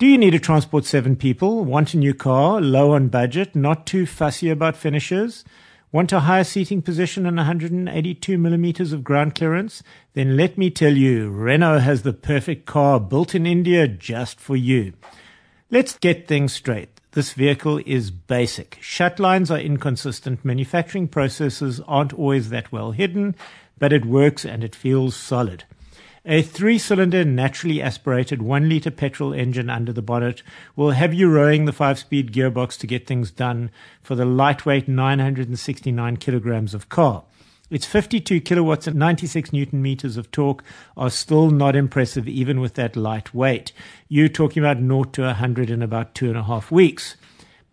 Do you need to transport seven people, want a new car, low on budget, not too fussy about finishes? Want a higher seating position and 182 millimeters of ground clearance? Then let me tell you, Renault has the perfect car built in India just for you. Let's get things straight. This vehicle is basic. Shut lines are inconsistent. Manufacturing processes aren't always that well hidden, but it works and it feels solid. A three cylinder, naturally aspirated one litre petrol engine under the bonnet will have you rowing the five speed gearbox to get things done for the lightweight 969 kilograms of car. Its 52 kilowatts and 96 newton meters of torque are still not impressive, even with that light weight. You're talking about 0 to 100 in about two and a half weeks.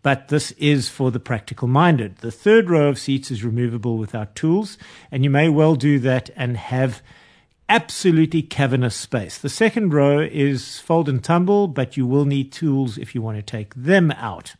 But this is for the practical minded. The third row of seats is removable without tools, and you may well do that and have absolutely cavernous space. The second row is fold and tumble, but you will need tools if you want to take them out.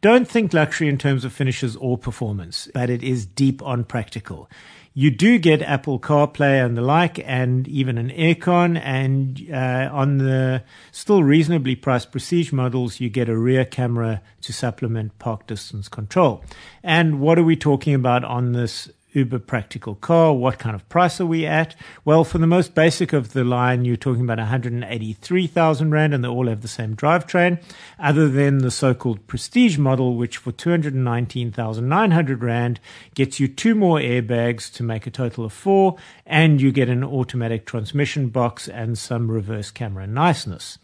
Don't think luxury in terms of finishes or performance, but it is deep on practical. You do get Apple CarPlay and the like, and even an aircon. And uh, on the still reasonably priced Prestige models, you get a rear camera to supplement park distance control. And what are we talking about on this uber practical car. What kind of price are we at? Well, for the most basic of the line, you're talking about 183,000 Rand and they all have the same drivetrain, other than the so-called prestige model, which for 219,900 Rand gets you two more airbags to make a total of four, and you get an automatic transmission box and some reverse camera niceness.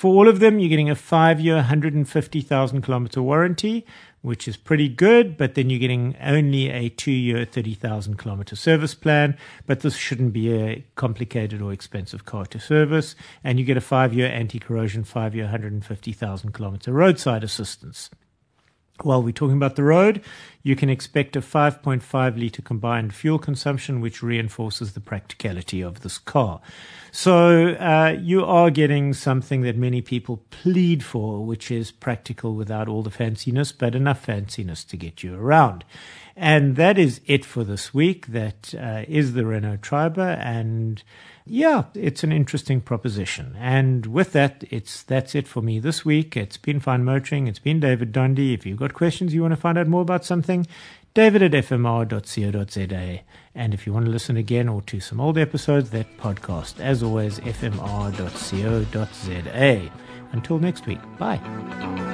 For all of them, you're getting a five year, 150,000 kilometer warranty, which is pretty good, but then you're getting only a two year, 30,000 kilometer service plan. But this shouldn't be a complicated or expensive car to service. And you get a five year anti corrosion, five year, 150,000 kilometer roadside assistance. While we're talking about the road, you can expect a 5.5 litre combined fuel consumption, which reinforces the practicality of this car. So uh, you are getting something that many people plead for, which is practical without all the fanciness, but enough fanciness to get you around. And that is it for this week. That uh, is the Renault Triber, and yeah, it's an interesting proposition. And with that, it's that's it for me this week. It's been fine motoring. It's been David Dundee. If you've got questions, you want to find out more about something, David at fmr.co.za. And if you want to listen again or to some old episodes, that podcast, as always, fmr.co.za. Until next week, bye.